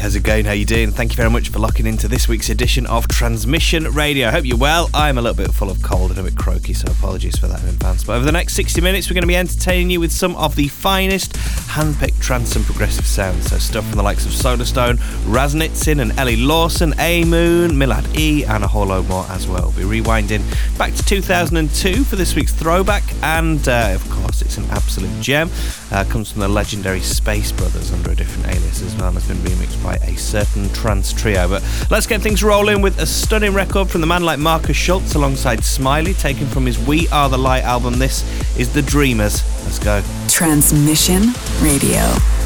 How's it going? How you doing? Thank you very much for locking into this week's edition of Transmission Radio. I hope you're well. I'm a little bit full of cold and a bit croaky, so apologies for that in advance. But over the next 60 minutes, we're going to be entertaining you with some of the finest hand-picked trance and progressive sounds. So stuff from the likes of Solarstone, Raz Nitzan and Ellie Lawson, Aimoon, Milad E, and a whole load more as well. We'll be rewinding back to 2002 for this week's throwback, and uh, of course, it's an absolute gem. Uh, comes from the legendary Space Brothers under a different alias as well, and has been remixed by a certain trance trio. But let's get things rolling with a stunning record from the man like Markus Schulz alongside Smiley, taken from his We Are the Light album. This is The Dreamers. Let's go. Transmission Radio.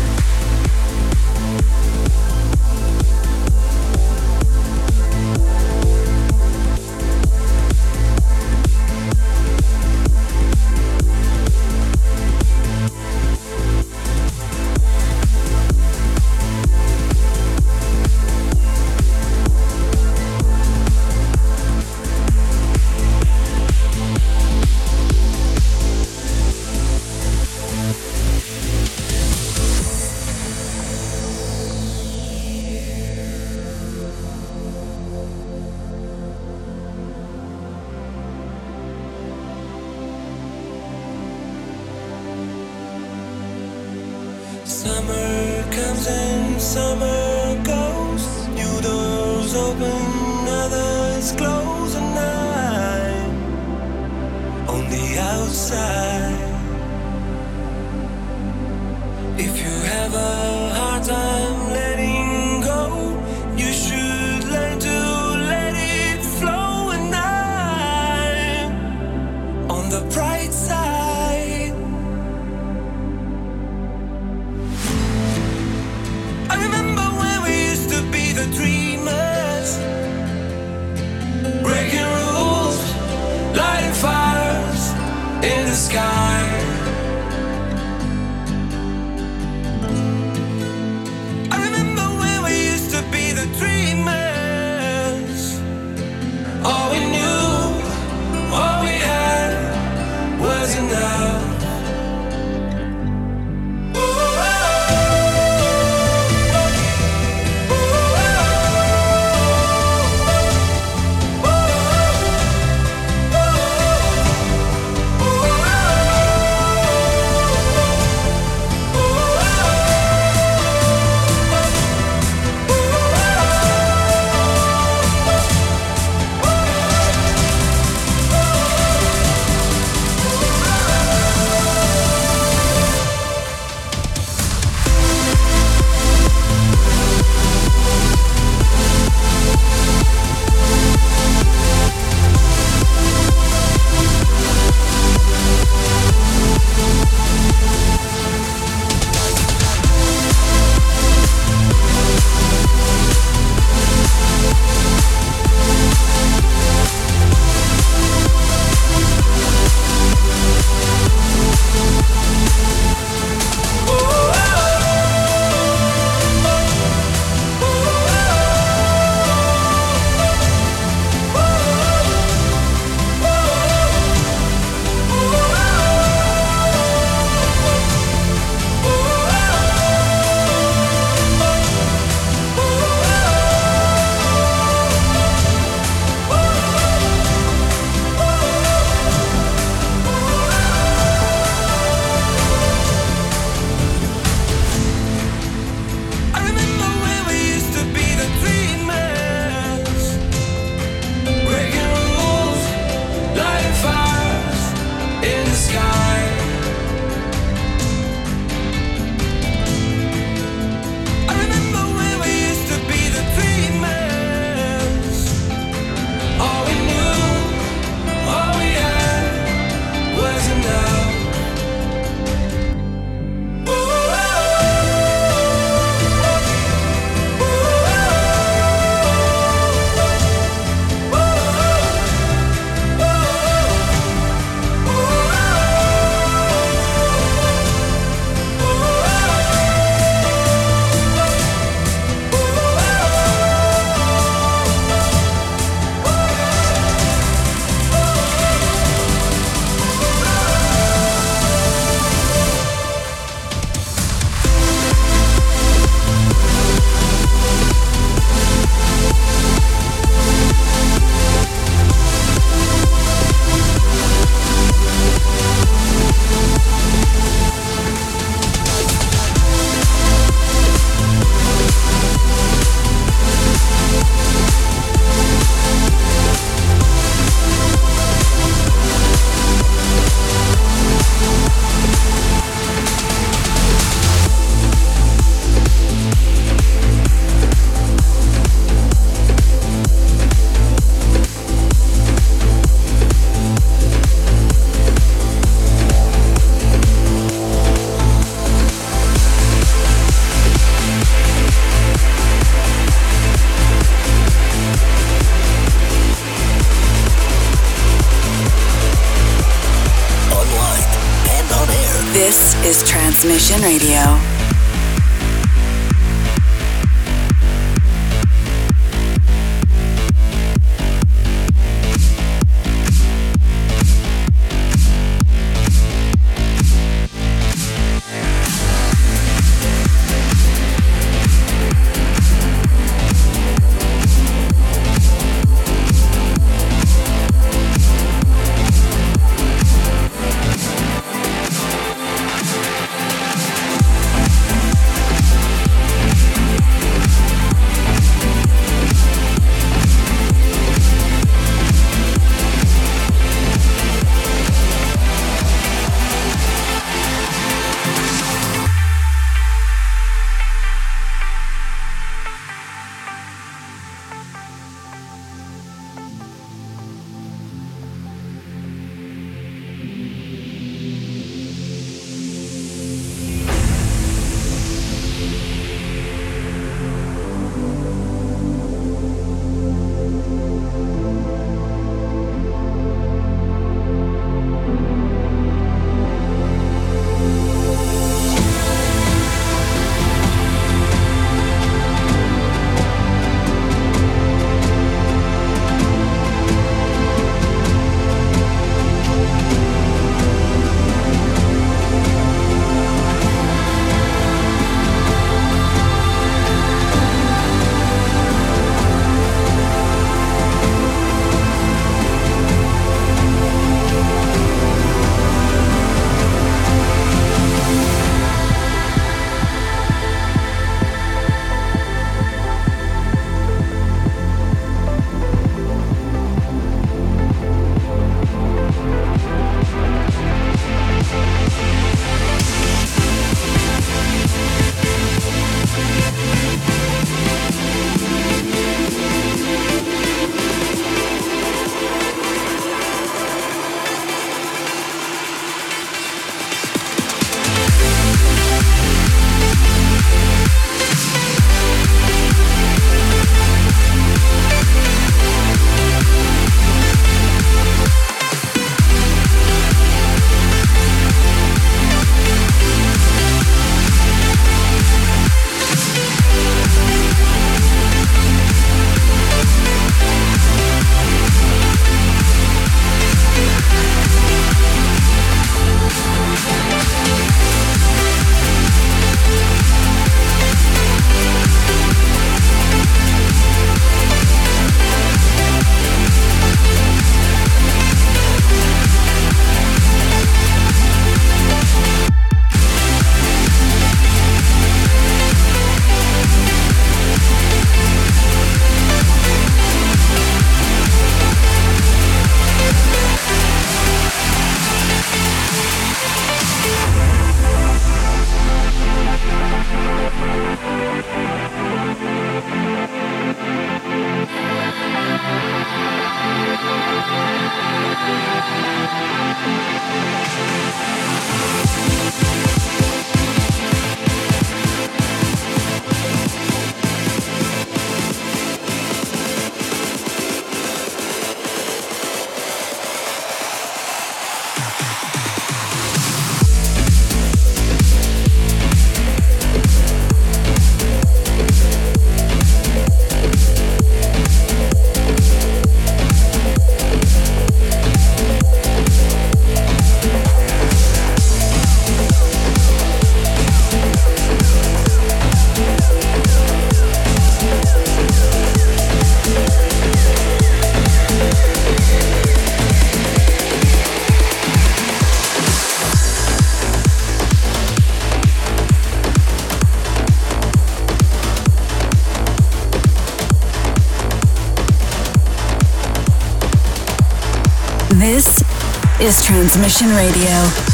Is Transmission Radio.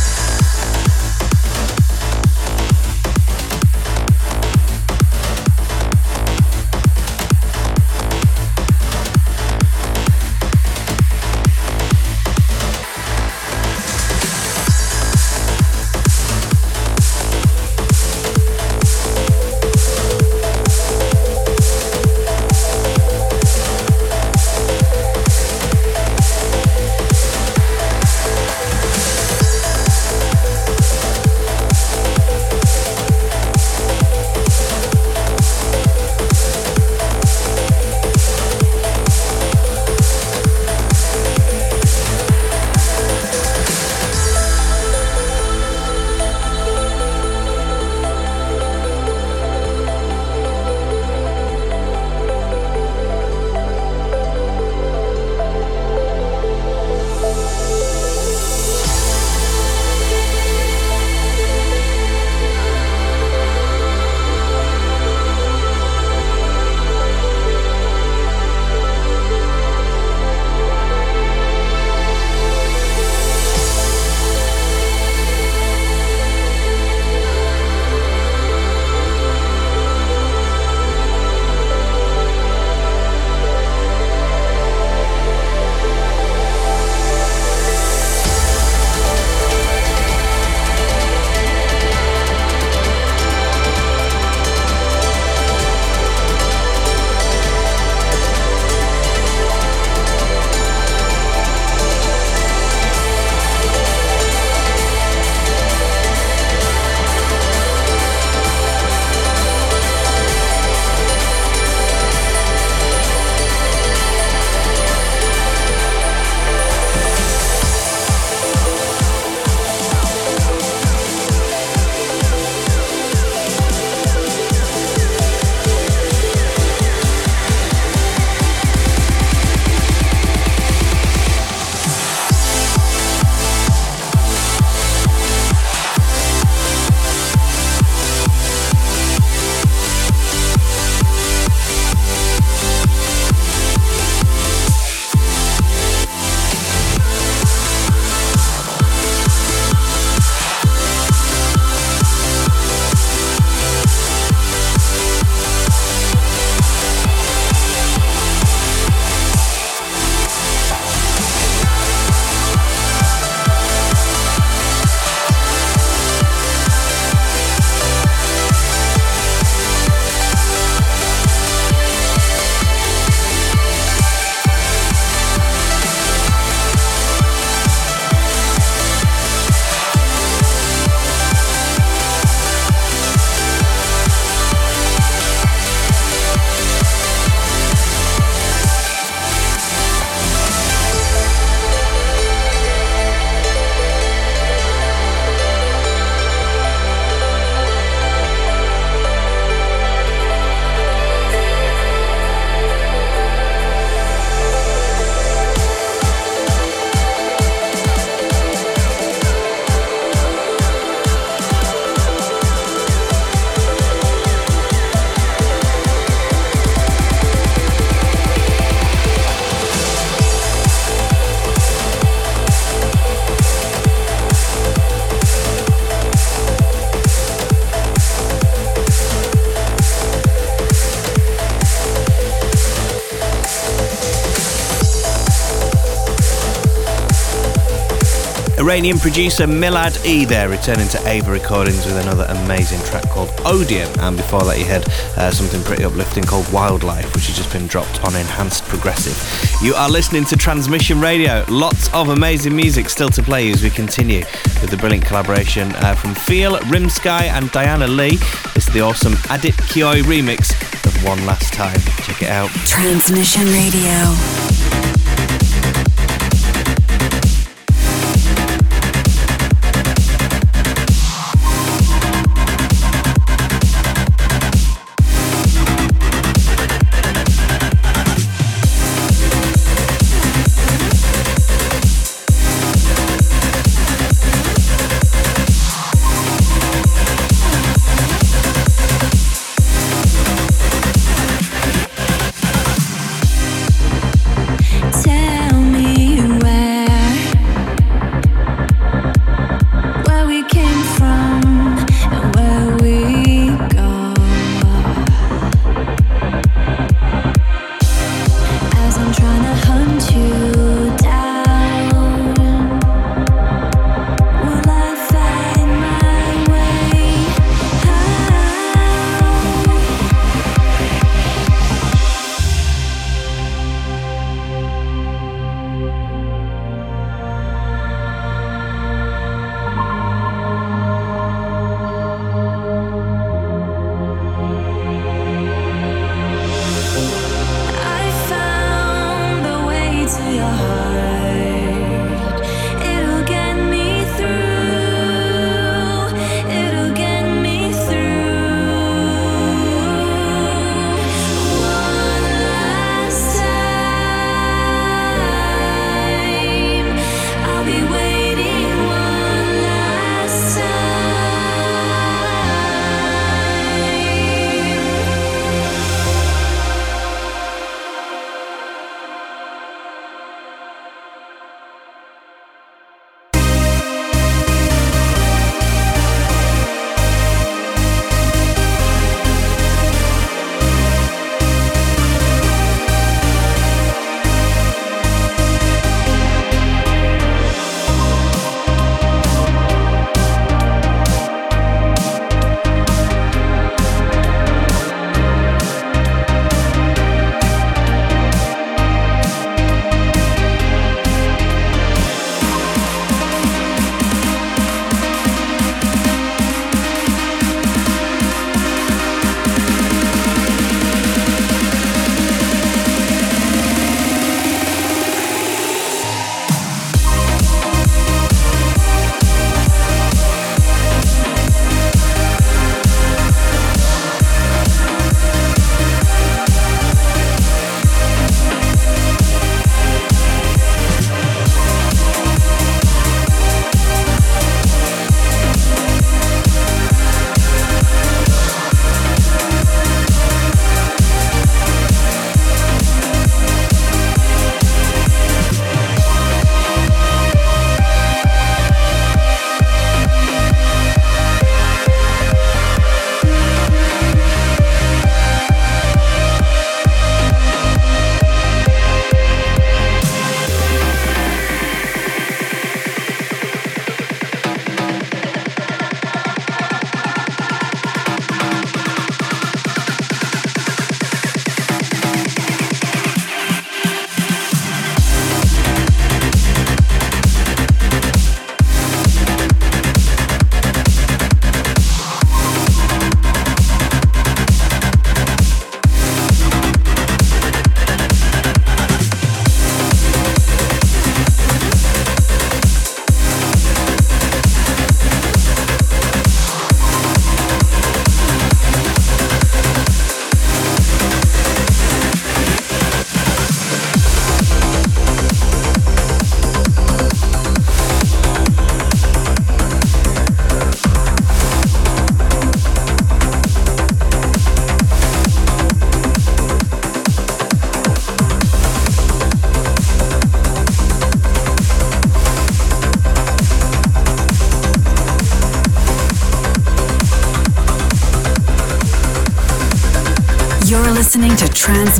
Iranian producer Milad E there, returning to Ava Recordings with another amazing track called Odium. And before that, you had uh, something pretty uplifting called Wildlife, which has just been dropped on Enhanced Progressive. You are listening to Transmission Radio. Lots of amazing music still to play as we continue with the brilliant collaboration uh, from Feel, Rimsky, and Diana Leah. This is the awesome Adip Kiyoi remix of One Last Time. Check it out. Transmission Radio.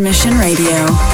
Transmission Radio.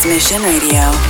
Transmission Radio.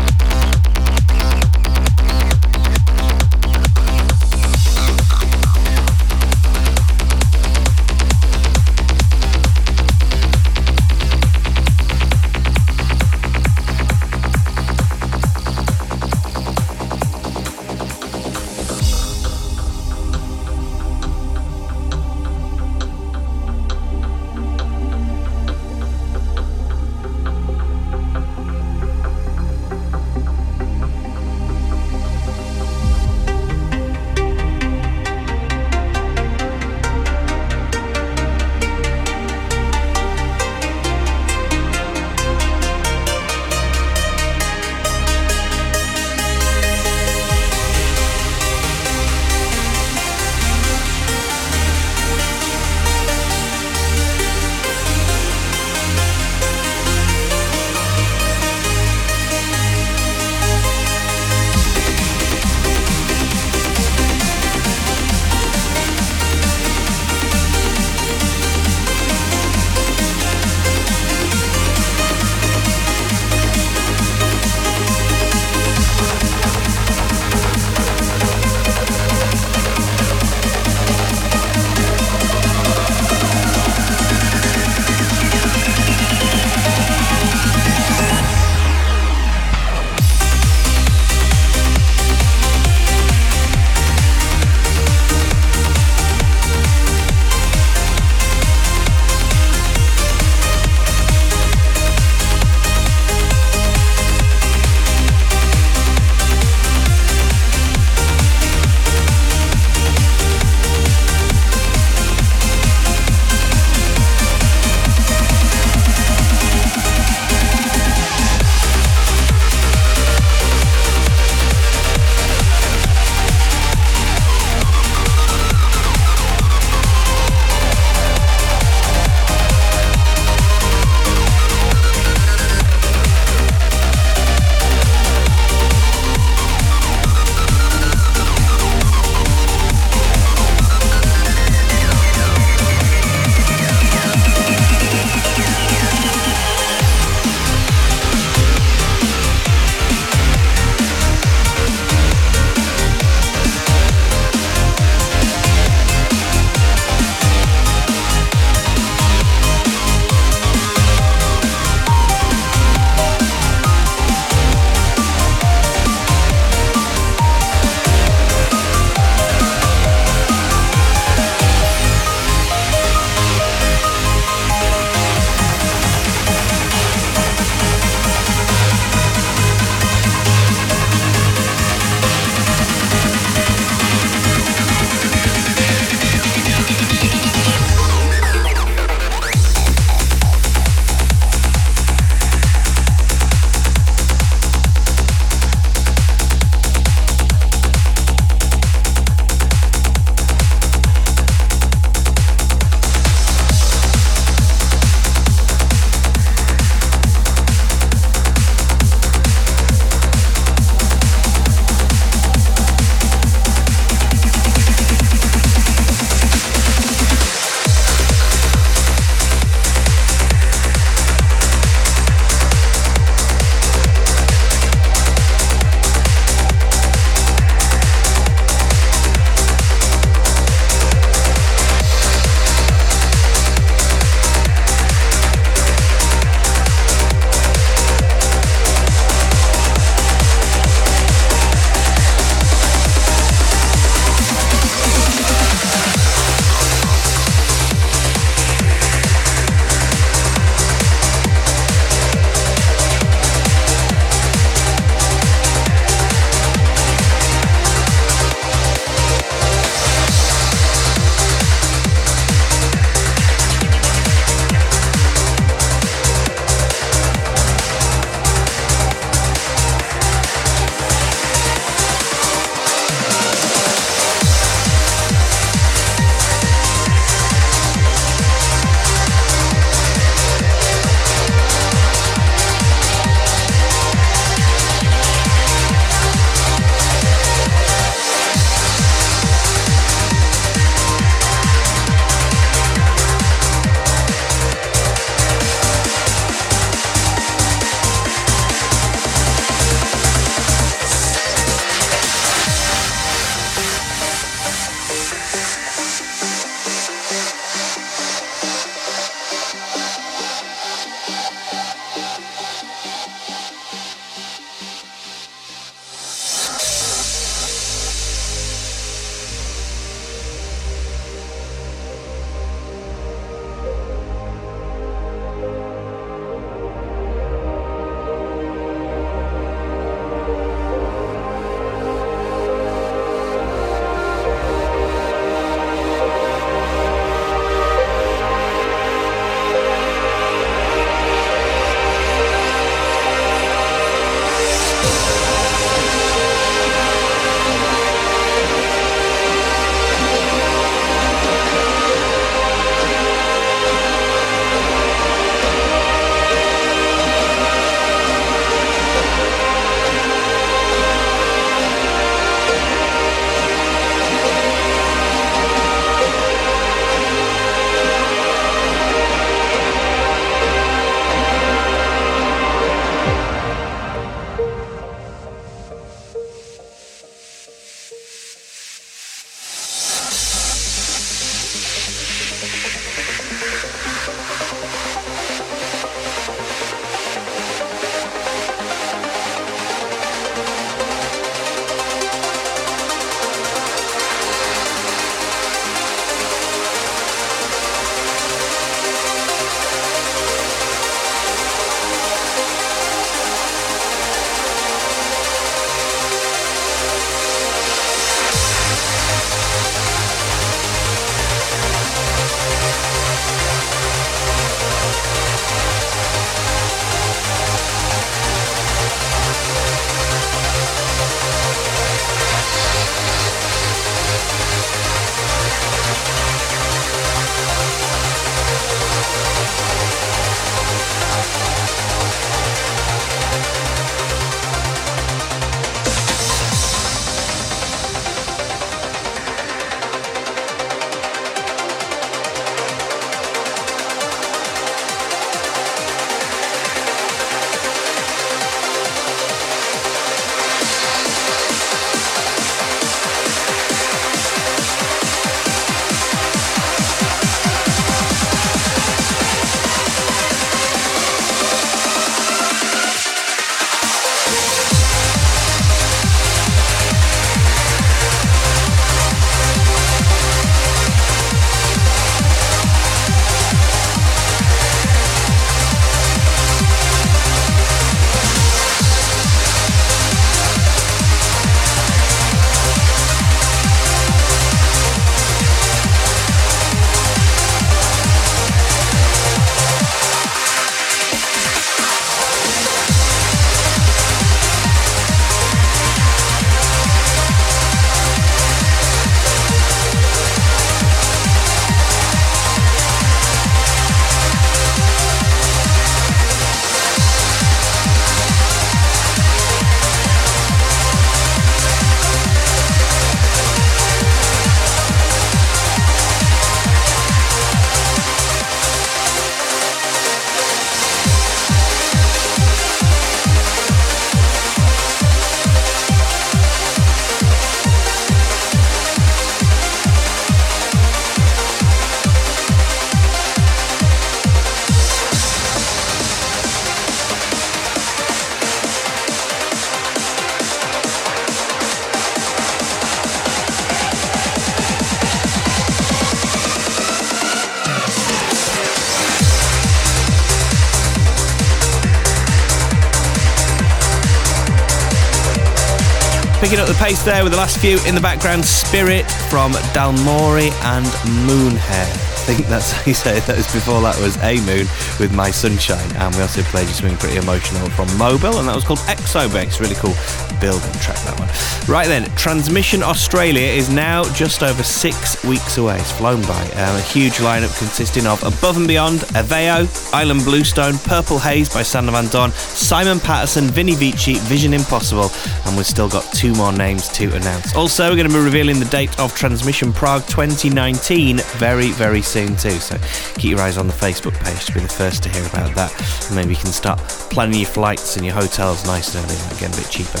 Picking up the pace there with the last few in the background Spirit from Dalmoori and Moonhare I think that's how you say it. Before that was Aimoon with My Sunshine, and we also played you something pretty emotional from Mobil, and that was called Exobase. Really cool building track that one. Right then, Transmission Australia is now just over six weeks away. It's flown by. Um, a huge lineup consisting of Above and Beyond, Aveo, Ilan Bluestone, Purple Haze by Sander Van Doorn, Simon Patterson, Vini Vici, Vision Impossible, and we've still got two more names to announce. Also, we're going to be revealing the date of Transmission Prague 2019 very, very soon too. So keep your eyes on the Facebook page to be the first to hear about that. And maybe you can start planning your flights and your hotels nice and early, again a bit cheaper.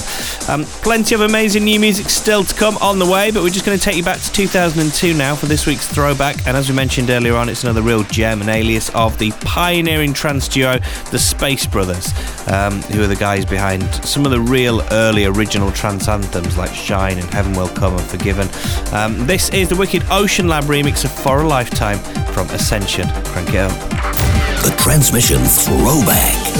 Um, plenty of amazing new music still to come on the way, but we're just going to take you back to 2002 now for this week's throwback. And as we mentioned earlier on, it's another real gem and alias of the pioneering trance duo, the Space Brothers, um, who are the guys behind some of the real early original trance anthems like Shine and Heaven Will Come and Forgiven. Um, this is the Wicked Ocean Lab remix of For a Lifetime from Ascension. Crank it up. The transmission throwback.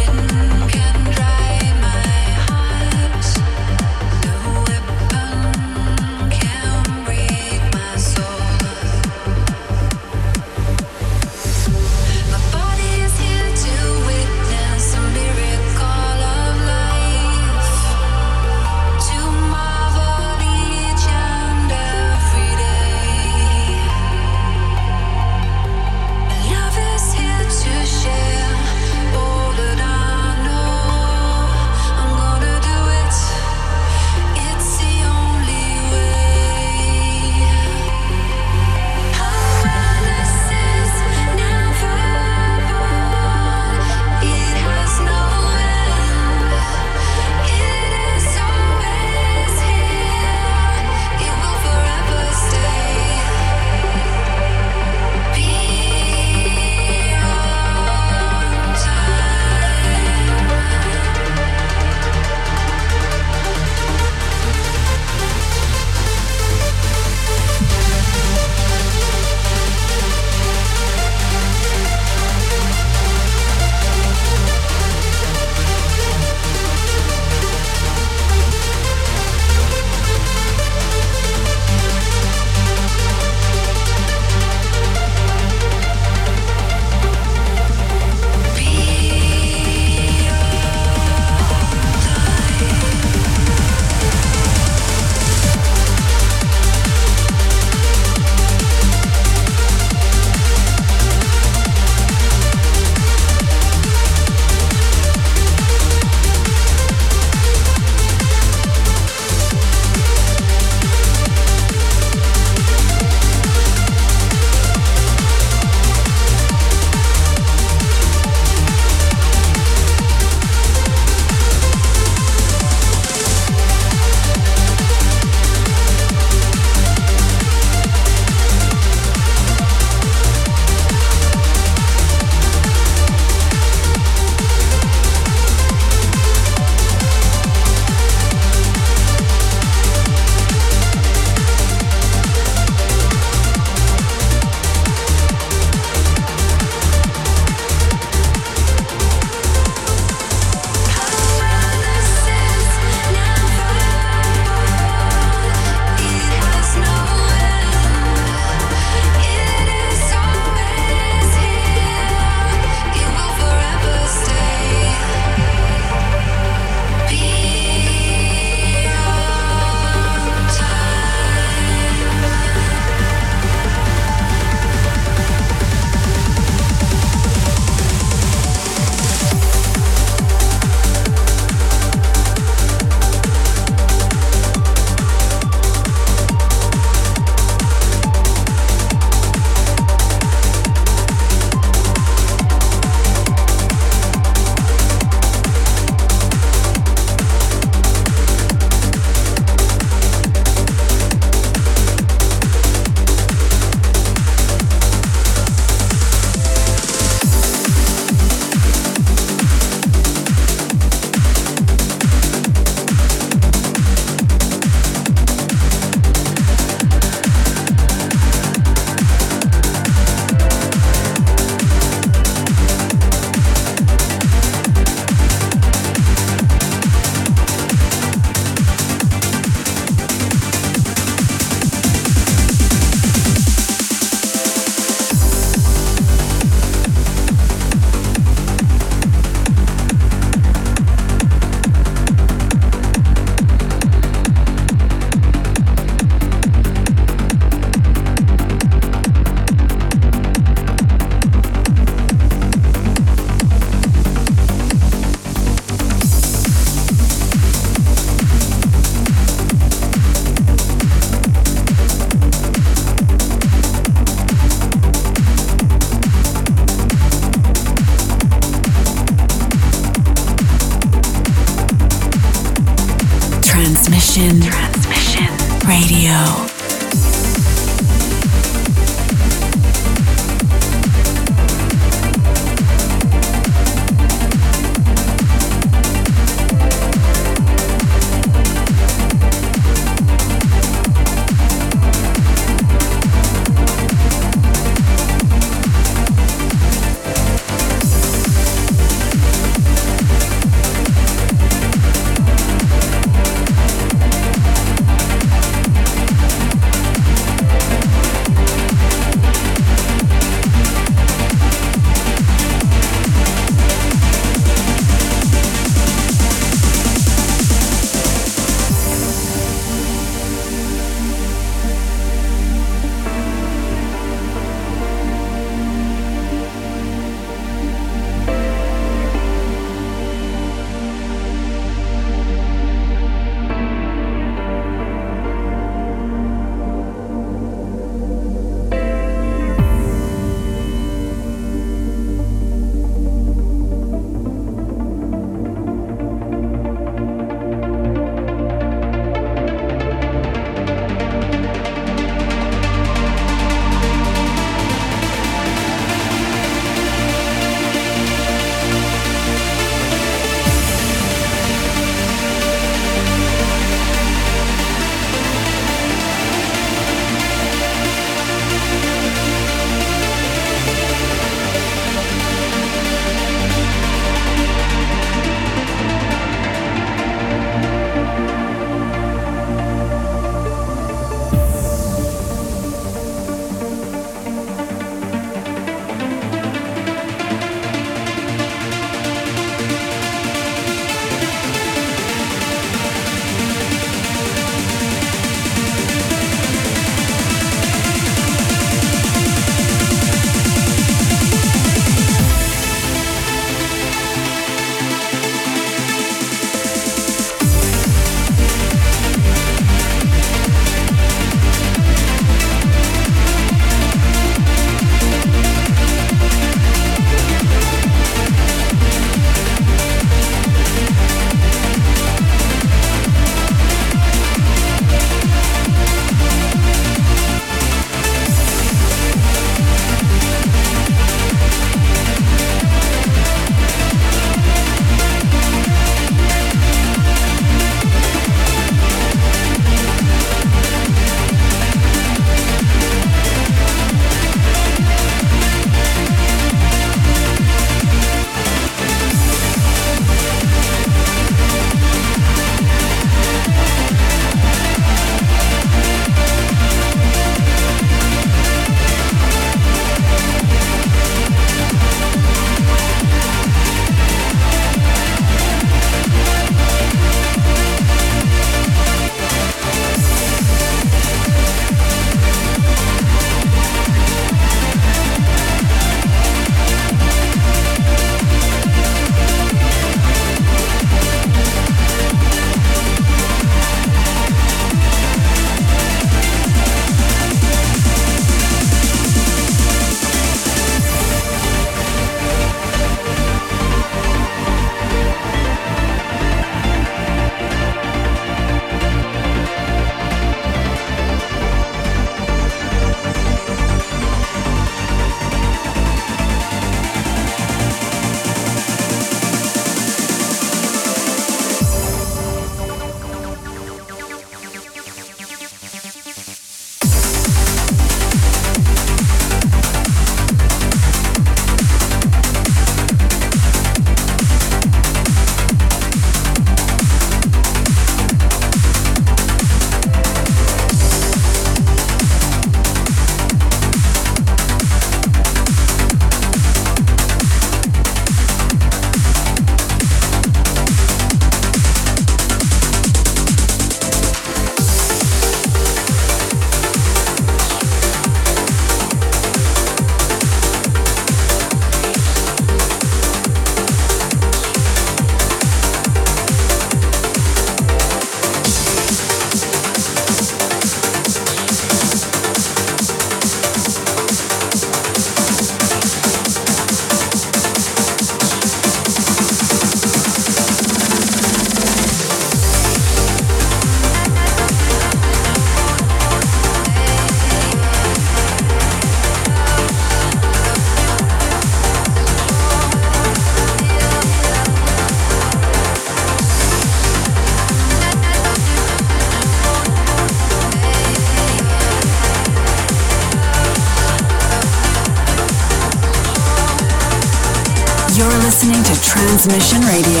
Transmission Radio.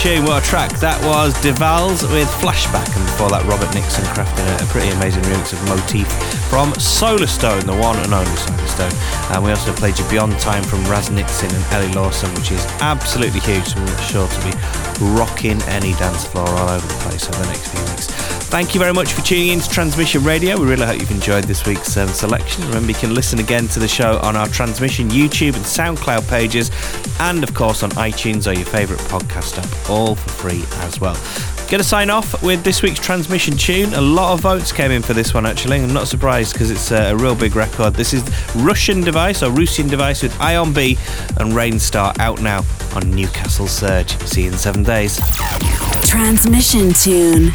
A tune, what a track. That was Divalz with Flashback, and before that, Robert Nickson crafting a, pretty amazing remix of Motif from Solarstone, the one and only Solarstone. And we also played you Beyond Time from Raz Nitzan and Ellie Lawson, which is absolutely huge, so we're sure to be rocking any dance floor all over the place over the next few weeks. Thank you very much for tuning in to Transmission Radio. We really hope you've enjoyed this week's um, selection. Remember, you can listen again to the show on our Transmission YouTube and SoundCloud pages, and of course on iTunes or your favourite podcast app, all for free as well. To sign off with this week's transmission tune. A lot of votes came in for this one, actually. I'm not surprised because it's a, a, real big record. This is Rusian Device or Rusian Device with ion.B and Rainstar out now on Newcastle Surge. See you in seven days. Transmission tune.